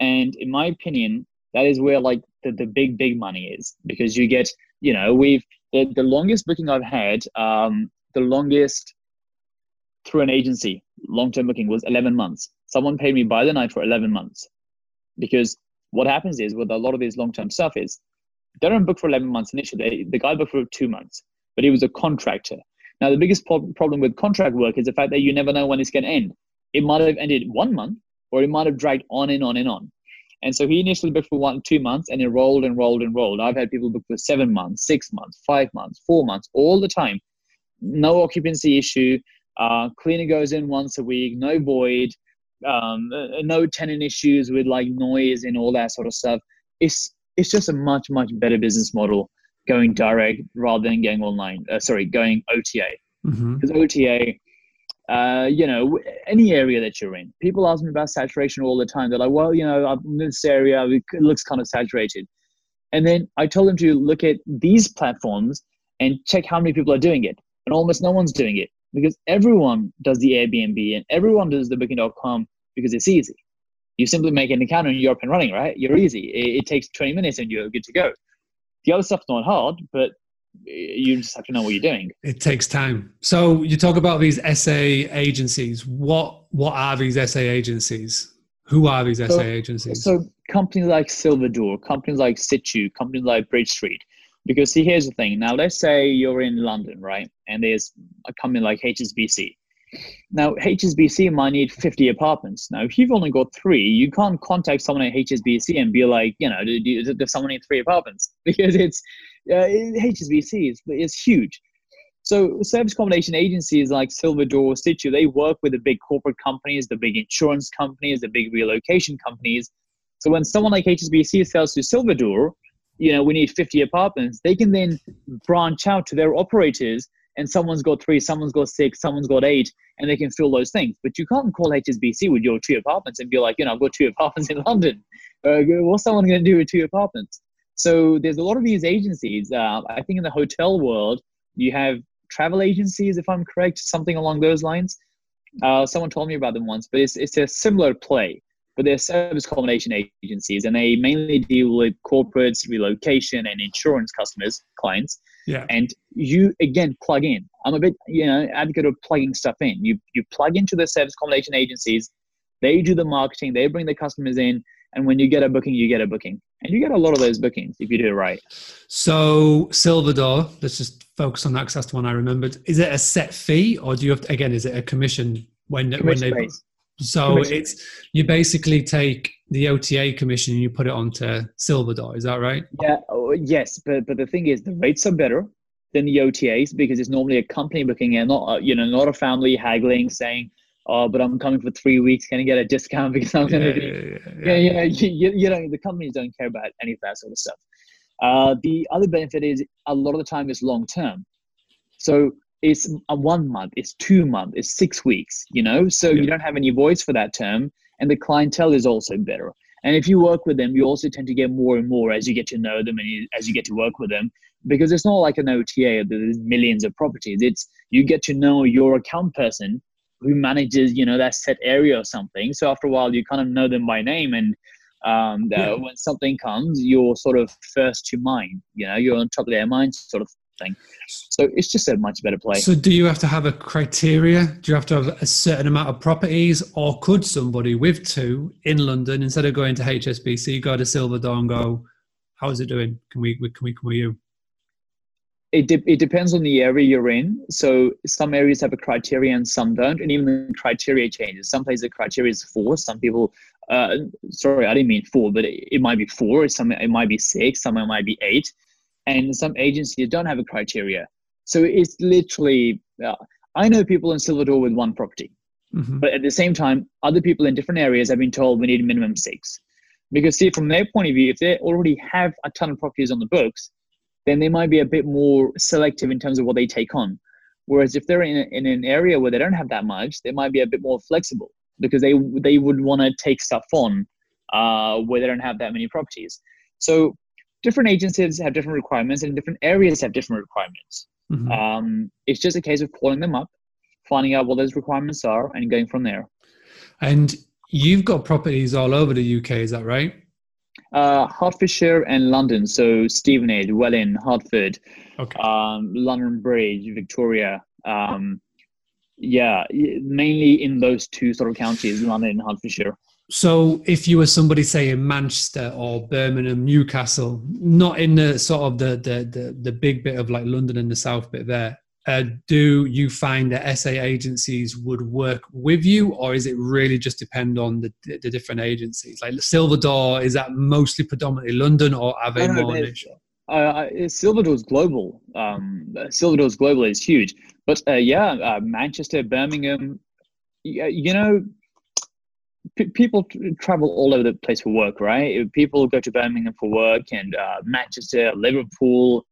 B: And in my opinion, that is where like the, the big, big money is because you get, you know, we've, the, the longest booking I've had, um, the longest through an agency, long term booking was 11 months. Someone paid me by the night for 11 months. Because what happens is with a lot of these long-term stuff is they don't book for 11 months initially. The guy booked for two months but he was a contractor. Now the biggest problem with contract work is the fact that you never know when it's going to end. It might have ended one month or it might have dragged on and on and on. And so he initially booked for one two months and it rolled and rolled and rolled. I've had people book for seven months six months five months four months all the time. No occupancy issue uh, cleaner goes in once a week no void um, uh, no tenant issues with like noise and all that sort of stuff. It's it's just a much much better business model going direct rather than going online. Uh, sorry, going OTA because mm-hmm. OTA. Uh, you know, any area that you're in. People ask me about saturation all the time. They're like, well, you know, I'm in this area, it looks kind of saturated. And then I told them to look at these platforms and check how many people are doing it. And almost no one's doing it because everyone does the Airbnb and everyone does the booking.com because it's easy. You simply make an account and you're up and running, right? You're easy. It, it takes 20 minutes and you're good to go. The other stuff's not hard, but you just have to know what you're doing.
A: It takes time. So you talk about these SA agencies. What what are these SA agencies? Who are these SA agencies?
B: So companies like Silverdoor, companies like Situ, companies like Bridge Street. Because see, here's the thing. Now, let's say you're in London, right? And there's a company like HSBC. Now, HSBC might need 50 apartments. Now, if you've only got three, you can't contact someone at HSBC and be like, you know, does someone need three apartments? Because it's uh, HSBC is, is huge. So service accommodation agencies like Silverdoor, Situ, they work with the big corporate companies, the big insurance companies, the big relocation companies. So when someone like HSBC sells to Silverdoor, you know, we need 50 apartments, they can then branch out to their operators and someone's got three, someone's got six, someone's got eight, and they can fill those things. But you can't call HSBC with your two apartments and be like, you know, I've got two apartments in London. Uh, what's someone going to do with two apartments? So there's a lot of these agencies. Uh, I think in the hotel world, you have travel agencies, if I'm correct, something along those lines. Uh, someone told me about them once, but it's, it's a similar play. But they're service accommodation agencies, and they mainly deal with corporates, relocation, and insurance customers, clients.
A: Yeah.
B: And you again plug in. I'm a bit, you know, advocate of plugging stuff in. You you plug into the service accommodation agencies. They do the marketing. They bring the customers in, and when you get a booking, you get a booking, and you get a lot of those bookings if you do it right.
A: So Silverdoor, let's just focus on that because that's the one I remembered. Is it a set fee, or do you have to, again? Is it a commission when
B: commission
A: when they?
B: based.
A: So
B: Commission
A: it's you basically take the OTA commission and you put it onto Silverdoor. Is that right?
B: Yeah, oh, yes, but but the thing is, the rates are better than the OTAs because it's normally a company booking and not a, you know not a family haggling saying, "Oh, but I'm coming for three weeks. Can I get a discount because I'm going to be?"
A: yeah,
B: Yeah, yeah, you, you, you know the companies don't care about any of that sort of stuff. Uh, the other benefit is a lot of the time is long term, so it's a one month, it's two month, it's six weeks. You know, so
A: Yeah.
B: you don't have any voice for that term, and the clientele is also better. And if you work with them, you also tend to get more and more as you get to know them and you, as you get to work with them. Because it's not like an OTA, there's millions of properties. It's you get to know your account person who manages, you know, that set area or something. So after a while, you kind of know them by name, and um,
A: Yeah.
B: when something comes, you're sort of first to mind. You know, you're on top of their mind, sort of thing. So it's just a much better play.
A: So, do you have to have a criteria? Do you have to have a certain amount of properties, or could somebody with two in London, instead of going to HSBC, go to Silverdoor and go, "How is it doing? Can we can we come with you?"
B: it, de- it depends on the area you're in. So some areas have a criteria and some don't, and even the criteria changes. Some places the criteria is four. Some people, uh, sorry, I didn't mean four, but it, it might be four. Some it might be six. Some it might be eight, and some agencies don't have a criteria. So it's literally. Uh, I know people in Silverdoor with one property,
A: Mhm.
B: but at the same time, other people in different areas have been told we need a minimum six. Because see, from their point of view, if they already have a ton of properties on the books, then they might be a bit more selective in terms of what they take on. Whereas if they're in, a, in an area where they don't have that much, they might be a bit more flexible because they they would want to take stuff on uh, where they don't have that many properties. So different agencies have different requirements, and different areas have different requirements.
A: Mhm.
B: Um, it's just a case of calling them up, finding out what those requirements are, and going from there.
A: And you've got properties all over the UK, is that right?
B: Uh, Hertfordshire and London, so Stevenage, Welling, Hertford,
A: Okay.
B: um, London Bridge, Victoria. Um, yeah, mainly in those two sort of counties, London and Hertfordshire.
A: So, if you were somebody, say in Manchester or Birmingham, Newcastle, not in the sort of the the the, the big bit of like London and the south bit there, uh, do you find that SA agencies would work with you, or is it really just depend on the the different agencies? Like Silver Door, is that mostly predominantly London, or are they more niche?
B: Uh, Silverdoor's global. Um, Silverdoor's global is huge, but uh, yeah, uh, Manchester, Birmingham. y- You know, p- people travel all over the place for work, right? People go to Birmingham for work, and uh, Manchester, Liverpool.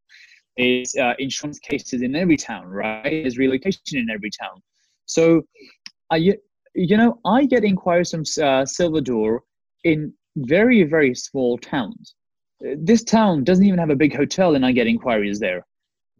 B: There's uh, insurance cases in every town, right? There's relocation in every town. So, I you, know, I get inquiries from uh, Silverdoor in very very small towns this town doesn't even have a big hotel and I get inquiries there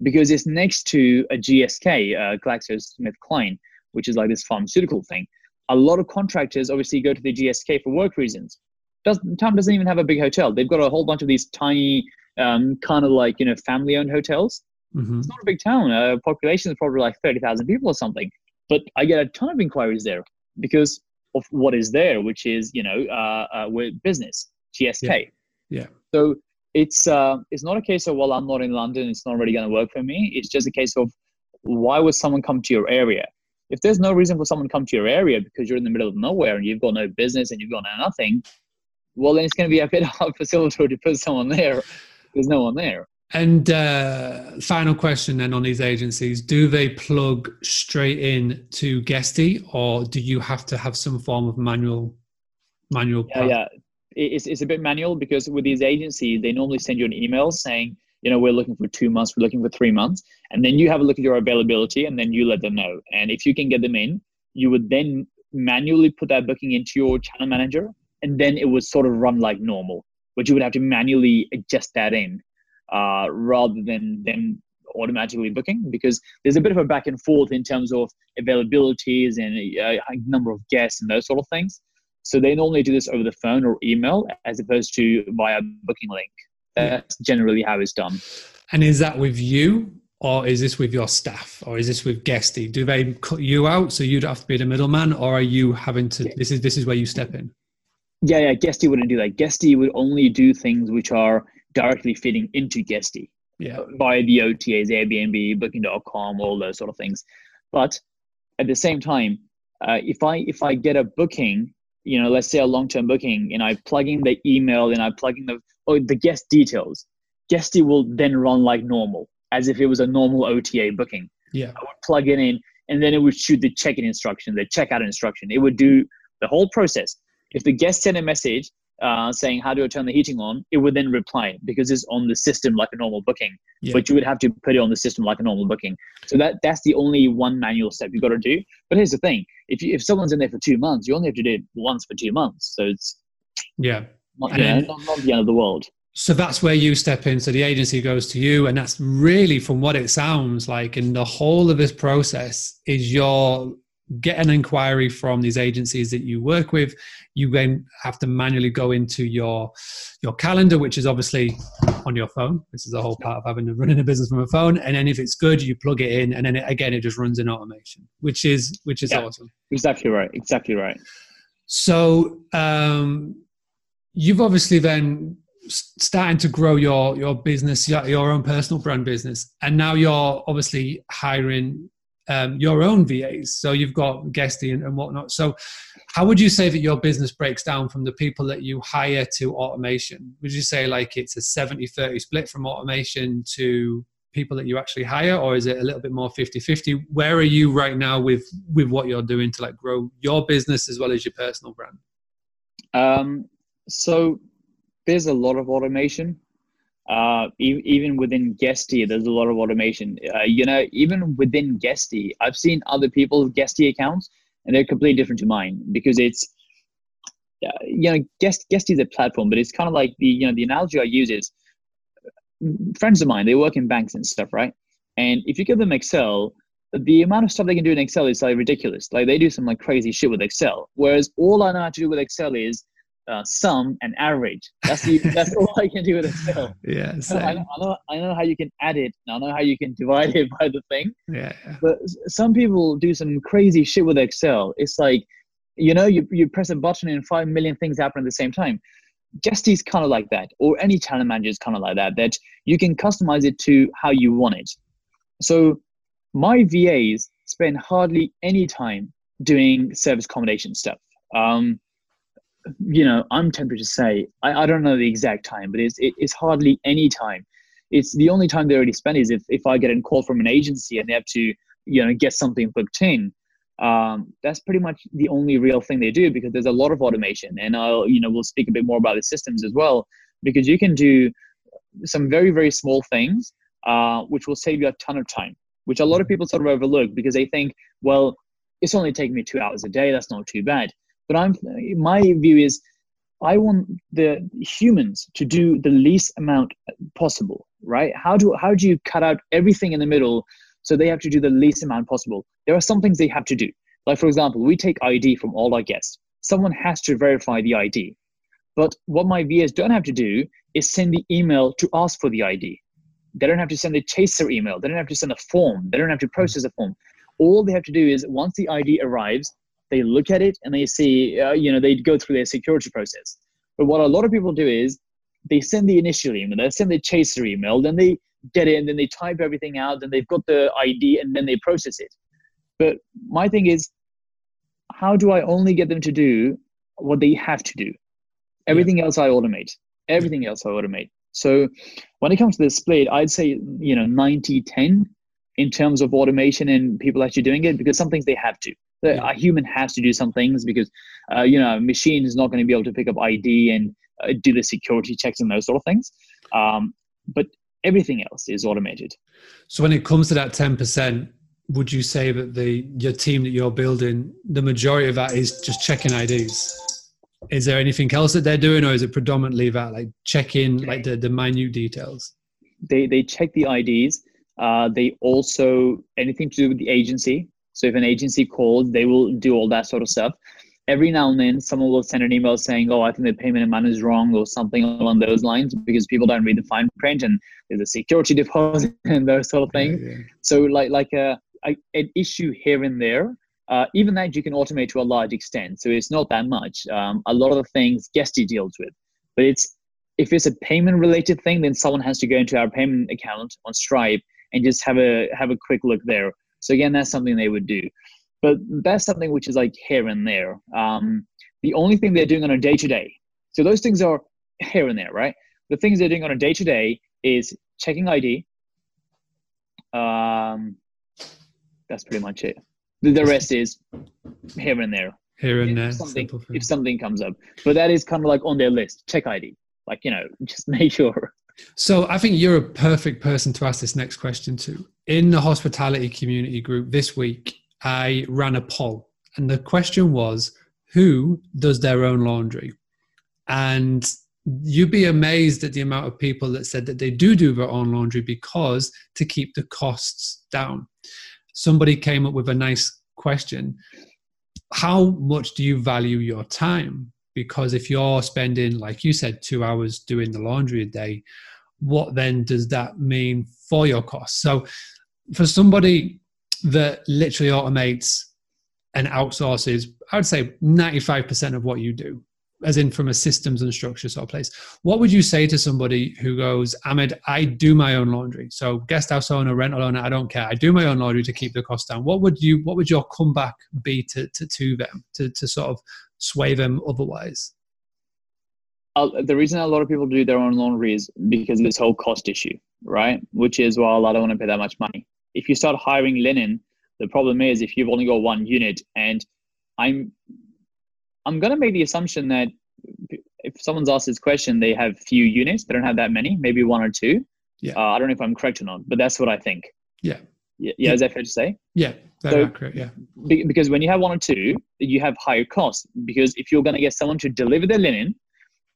B: because it's next to a GSK, uh, GlaxoSmithKline, which is like this pharmaceutical thing. A lot of contractors obviously go to the GSK for work reasons. Does, town doesn't even have a big hotel. They've got a whole bunch of these tiny, um, kind of like, you know, family owned hotels.
A: Mhm.
B: It's not a big town. Uh, population is probably like 30,000 people or something. But I get a ton of inquiries there because of what is there, which is, you know, uh, uh, business. GSK.
A: Yeah. yeah.
B: So it's uh, it's not a case of well, I'm not in London, it's not really going to work for me. It's just a case of why would someone come to your area? If there's no reason for someone to come to your area because you're in the middle of nowhere and you've got no business and you've got nothing, well, then it's going to be a bit hard for Silverdoor to put someone there. There's no one there.
A: And uh, final question then on these agencies: Do they plug straight in to Guesty, or do you have to have some form of manual manual?
B: Yeah, yeah. It's it's a bit manual because with these agencies, they normally send you an email saying, you know, we're looking for two months, we're looking for three months, and then you have a look at your availability, and then you let them know. And if you can get them in, you would then manually put that booking into your channel manager, and then it would sort of run like normal. But you would have to manually adjust that in uh, rather than them automatically booking because there's a bit of a back and forth in terms of availabilities and a uh, number of guests and those sort of things. So they normally do this over the phone or email as opposed to via booking link. That's generally how it's done.
A: And is that with you or is this with your staff or is this with Guesty? Do they cut you out so you'd have to be the middleman or are you having to this is this is where you step in?
B: Yeah, yeah, Guesty wouldn't do that. Guesty would only do things which are directly feeding into Guesty
A: yeah.
B: via the OTAs, Airbnb, Booking.com, all those sort of things. But at the same time, uh, if I if I get a booking, you know, let's say a long term booking, and I plug in the email and I plug in the oh, the guest details, Guesty will then run like normal, as if it was a normal OTA booking.
A: Yeah,
B: I would plug it in, and then it would shoot the check in instruction, the checkout instruction. It would do the whole process. If the guest sent a message uh, saying how do I turn the heating on, it would then reply because it's on the system like a normal booking. Yeah. But you would have to put it on the system like a normal booking. So that that's the only one manual step you've got to do. But here's the thing: if you, if someone's in there for two months, you only have to do it once for two months. So it's
A: yeah,
B: not, yeah, not, not the end of the world.
A: So that's where you step in. So the agency goes to you, and that's really, from what it sounds like, in the whole of this process, is your get an inquiry from these agencies that you work with. You then have to manually go into your your calendar which is obviously on your phone. This is the whole part of having to running a business from a phone. And then if it's good you plug it in and then it, again it just runs in automation which is which is yeah, awesome.
B: Exactly right. Exactly right.
A: So um you've obviously then starting to grow your your business your, your own personal brand business and now you're obviously hiring um, your own VAs. So you've got Guesty and, and whatnot. So how would you say that your business breaks down from the people that you hire to automation? Would you say like it's a 70 30 split from automation to people that you actually hire or is it a little bit more 50-50 where are you right now with with what you're doing to like grow your business as well as your personal brand
B: um, so there's a lot of automation uh, e- even within Guesty, there's a lot of automation. Uh, you know, even within Guesty, I've seen other people's Guesty accounts, and they're completely different to mine because it's, uh, you know, Guest Guesty is a platform, but it's kind of like the you know the analogy I use is friends of mine. They work in banks and stuff, right? And if you give them Excel, the amount of stuff they can do in Excel is like ridiculous. Like they do some like crazy shit with Excel. Whereas all I know how to do with Excel is uh, sum and average. That's the, that's all I can do with Excel.
A: Yeah,
B: I know, I know, I know how you can add it. I know how you can divide it by the thing.
A: Yeah, yeah.
B: But some people do some crazy shit with Excel. It's like, you know, you, you press a button and five million things happen at the same time. Guesty's kind of like that, or any channel manager is kind of like that. That you can customize it to how you want it. So my VAs spend hardly any time doing service accommodation stuff. Um, you know, I'm tempted to say, I, I don't know the exact time, but it's, it, it's hardly any time. It's the only time they already spend is if, if I get a call from an agency and they have to, you know, get something booked in. Um, that's pretty much the only real thing they do because there's a lot of automation. And I'll, you know, we'll speak a bit more about the systems as well because you can do some very, very small things, uh, which will save you a ton of time, which a lot of people sort of overlook because they think, well, it's only taking me two hours a day. That's not too bad. But I'm my view is I want the humans to do the least amount possible, right? How do how do you cut out everything in the middle so they have to do the least amount possible? There are some things they have to do. Like for example, we take ID from all our guests. Someone has to verify the ID. But what my VAs don't have to do is send the email to ask for the ID. They don't have to send a chaser email. They don't have to send a form. They don't have to process a form. All they have to do is once the ID arrives, they look at it and they see, uh, you know, they go through their security process. But what a lot of people do is they send the initial email, they send the chaser email, then they get in, then they type everything out, then they've got the ID, and then they process it. But my thing is, how do I only get them to do what they have to do? Everything yeah. else I automate. Everything else I automate. So when it comes to the split, I'd say, you know, 90 10 in terms of automation and people actually doing it because some things they have to. A human has to do some things because, uh, you know, a machine is not going to be able to pick up ID and uh, do the security checks and those sort of things. Um, but everything else is automated.
A: So when it comes to that 10%, would you say that the your team that you're building, the majority of that is just checking IDs? Is there anything else that they're doing, or is it predominantly that like checking like the, the minute details?
B: They they check the IDs. Uh, they also anything to do with the agency. So if an agency calls, they will do all that sort of stuff. Every now and then, someone will send an email saying, "Oh, I think the payment amount is wrong" or something along those lines, because people don't read the fine print and there's a security deposit and those sort of things. Yeah, yeah. So like like a, a, an issue here and there. Uh, even that you can automate to a large extent. So it's not that much. Um, a lot of the things Guesty deals with, but it's if it's a payment related thing, then someone has to go into our payment account on Stripe and just have a have a quick look there. So again, that's something they would do, but that's something which is like here and there. Um, the only thing they're doing on a day to day. So those things are here and there, right? The things they're doing on a day to day is checking ID. Um, that's pretty much it. The rest is here and there.
A: Here and there.
B: Something, if something comes up, but that is kind of like on their list. Check ID. Like you know, just make sure.
A: So I think you're a perfect person to ask this next question to. In the hospitality community group this week, I ran a poll, and the question was, "Who does their own laundry?" And you'd be amazed at the amount of people that said that they do do their own laundry because to keep the costs down. Somebody came up with a nice question. How much do you value your time? Because if you're spending, like you said, two hours doing the laundry a day, what then does that mean for your costs? So, for somebody that literally automates and outsources, I would say 95% of what you do, as in from a systems and structure sort of place. What would you say to somebody who goes, Ahmed, I do my own laundry. So guest house owner, rental owner, I don't care. I do my own laundry to keep the cost down. What would you what would your comeback be to to, to them to, to sort of sway them otherwise?
B: Uh, the reason a lot of people do their own laundry is because of this whole cost issue, right? Which is well, I don't want to pay that much money. If you start hiring linen, the problem is if you've only got one unit and I'm I'm going to make the assumption that if someone's asked this question, they have few units. They don't have that many, maybe one or two.
A: Yeah.
B: Uh, I don't know if I'm correct or not, but that's what I think.
A: Yeah.
B: Yeah. yeah. Is that fair to say?
A: Yeah. so, accurate. Yeah.
B: because when you have one or two, you have higher costs. Because if you're going to get someone to deliver their linen,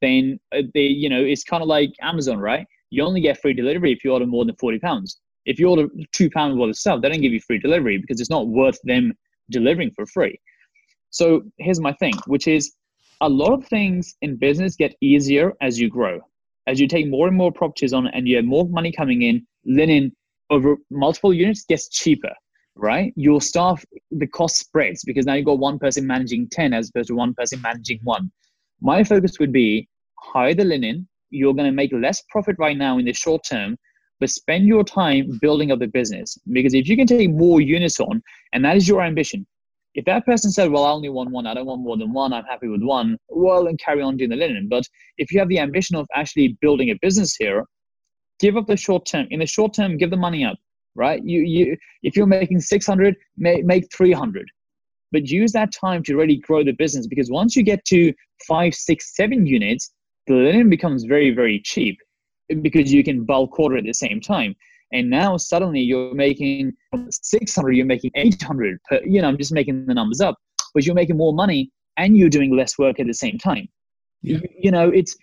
B: then uh, they, you know, it's kind of like Amazon, right? You only get free delivery if you order more than 40 pounds. If you order two pounds worth of stuff, they don't give you free delivery because it's not worth them delivering for free. So here's my thing, which is a lot of things in business get easier as you grow. As you take more and more properties on and you have more money coming in, linen over multiple units gets cheaper, right? Your staff, the cost spreads because now you've got one person managing 10 as opposed to one person managing one. My focus would be hire the linen. You're going to make less profit right now in the short term, but spend your time building up the business. Because if you can take more units on, and that is your ambition, if that person said, well, I only want one, I don't want more than one, I'm happy with one, well, and carry on doing the linen. But if you have the ambition of actually building a business here, give up the short term. In the short term, give the money up, right? You, you, if you're making 600, make, make 300. But use that time to really grow the business because once you get to five, six, seven units, the linen becomes very, very cheap because you can bulk order at the same time. And now suddenly you're making 600 you're making 800 per, you know i'm just making the numbers up but you're making more money and you're doing less work at the same time. Yeah. you, you know it's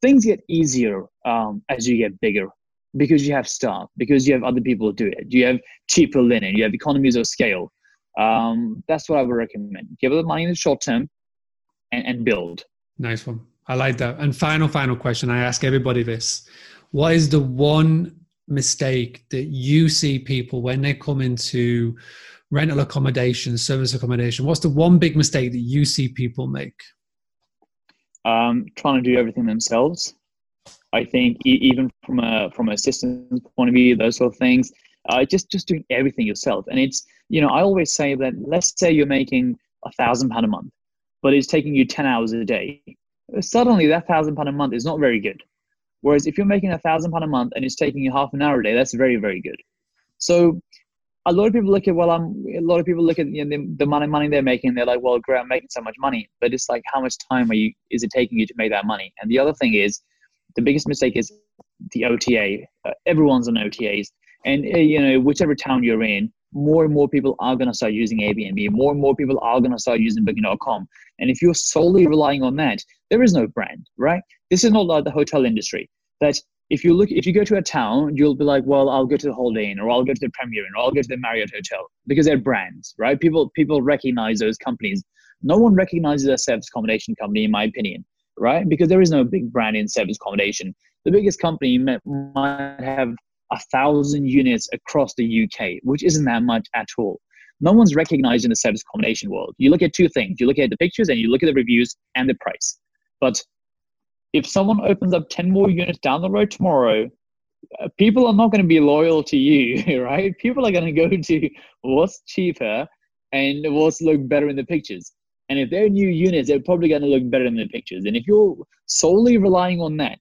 B: things get easier um, as you get bigger because you have staff because you have other people to do it. You have cheaper linen you have economies of scale. Um, that's what i would recommend. Give it the money in the short term and, and build.
A: Nice one i like that and final final question i ask everybody this what is the one mistake that you see people when they come into rental accommodation, service accommodation? What's the one big mistake that you see people make?
B: um, trying to do everything themselves. I think even from a from a systems point of view, those sort of things, uh, just just doing everything yourself. And it's you know I always say that let's say you're making a thousand pound a month, but it's taking you ten hours a day. Suddenly, that thousand pound a month is not very good. Whereas if you're making a thousand pound a month and it's taking you half an hour a day, that's very very good. So a lot of people look at well i'm a lot of people look at you know, the, the money money they're making they're like well great i'm making so much money but it's like how much time are you is it taking you to make that money and the other thing is the biggest mistake is the ota uh, everyone's on otas and uh, you know whichever town you're in more and more people are going to start using airbnb. More and more people are going to start using booking.com and if you're solely relying on that there is no brand right? This is not like the hotel industry. That if you look if you go to a town you'll be like well i'll go to the holiday inn or i'll go to the premier inn or i'll go to the marriott hotel because they're brands right? People people recognize those companies. No one recognizes a service accommodation company in my opinion right? Because there is no big brand in service accommodation. The biggest company might have a thousand units across the uk which isn't that much at all no one's recognized in the service accommodation world you look at two things you look at the pictures and you look at the reviews and the price but if someone opens up 10 more units down the road tomorrow, uh, people are not going to be loyal to you, right? People are going to go to what's cheaper and what's look better in the pictures. And if they're new units, they're probably going to look better in the pictures. And if you're solely relying on that,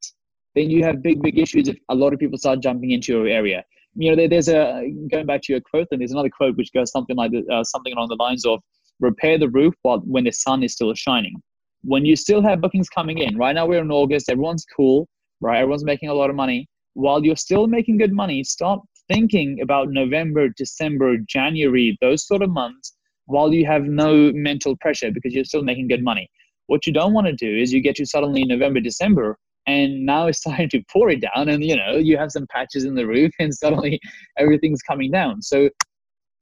B: then you have big, big issues if a lot of people start jumping into your area. You know, there's a going back to your quote, and there's another quote which goes something like uh, something along the lines of "repair the roof while when the sun is still shining." when you still have bookings coming in, right now we're in August, everyone's cool, right? Everyone's making a lot of money. While you're still making good money, start thinking about November, December, January, those sort of months while you have no mental pressure because you're still making good money. What you don't want to do is you get to suddenly November, December, and now it's time to pour it down, and you know you have some patches in the roof, and suddenly everything's coming down. So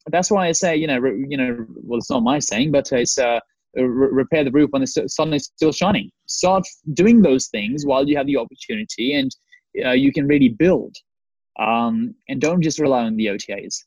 B: that's why I say, you know, you know, well, it's not my saying, but it's uh, uh, repair the roof when the sun is still shining. Start doing those things while you have the opportunity, and uh, you can really build. Um, and don't just rely on the OTAs.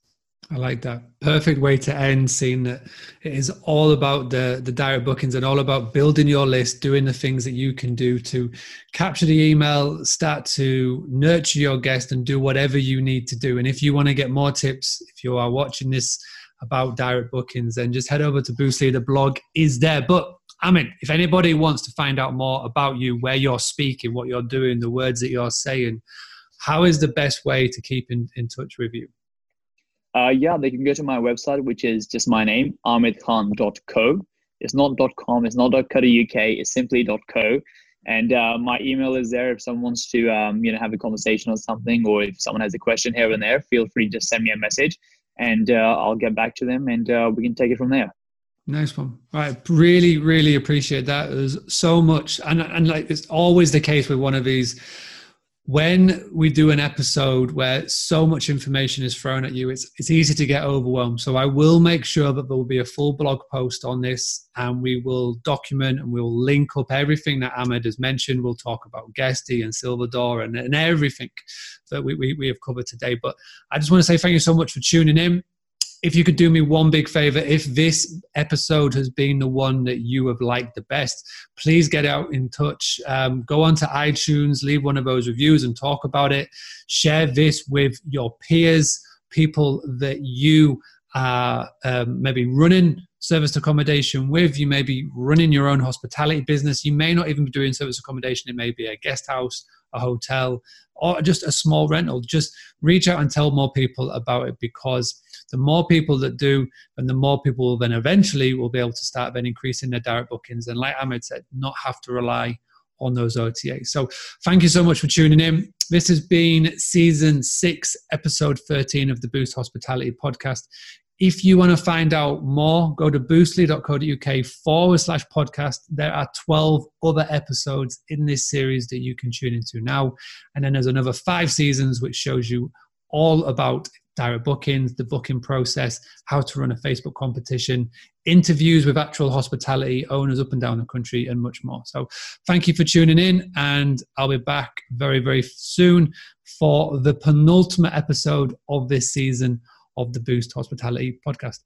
A: I like that. Perfect way to end, seeing that it is all about the, the direct bookings and all about building your list, doing the things that you can do to capture the email, start to nurture your guest, and do whatever you need to do. And if you want to get more tips, if you are watching this about direct bookings, then just head over to Boostly. The blog is there. But I mean, if anybody wants to find out more about you, where you're speaking, what you're doing, the words that you're saying, how is the best way to keep in, in touch with you?
B: Uh, yeah, they can go to my website, which is just my name, ahmedkhan.co. It's not .com, it's not .co.uk, it's simply .co. And uh, my email is there if someone wants to, um, you know, have a conversation or something, or if someone has a question here and there, feel free to send me a message and uh, I'll get back to them and uh, we can take it from there.
A: Nice one. Right. Really, really appreciate that. There's so much. And, and like it's always the case with one of these when we do an episode where so much information is thrown at you, it's it's easy to get overwhelmed. So I will make sure that there will be a full blog post on this, and we will document and we'll link up everything that Ahmed has mentioned. We'll talk about Guesty and Silver Door and, and everything that we, we, we have covered today. But I just want to say thank you so much for tuning in if you could do me one big favor, if this episode has been the one that you have liked the best, please get out in touch. Um, go onto iTunes, leave one of those reviews and talk about it. Share this with your peers, people that you are um, maybe running service accommodation with. You may be running your own hospitality business. You may not even be doing service accommodation. It may be a guest house, a hotel, or just a small rental. Just reach out and tell more people about it because the more people that do, and the more people then eventually will be able to start then increasing their direct bookings. And like Ahmed said, not have to rely on those OTAs. So thank you so much for tuning in. This has been season six, episode 13 of the Boost Hospitality podcast. If you want to find out more, go to boostly.co.uk forward slash podcast. There are 12 other episodes in this series that you can tune into now. And then there's another five seasons, which shows you all about direct bookings, the booking process, how to run a Facebook competition, interviews with actual hospitality owners up and down the country, and much more. So, thank you for tuning in, and I'll be back very, very soon for the penultimate episode of this season of the Boost Hospitality podcast.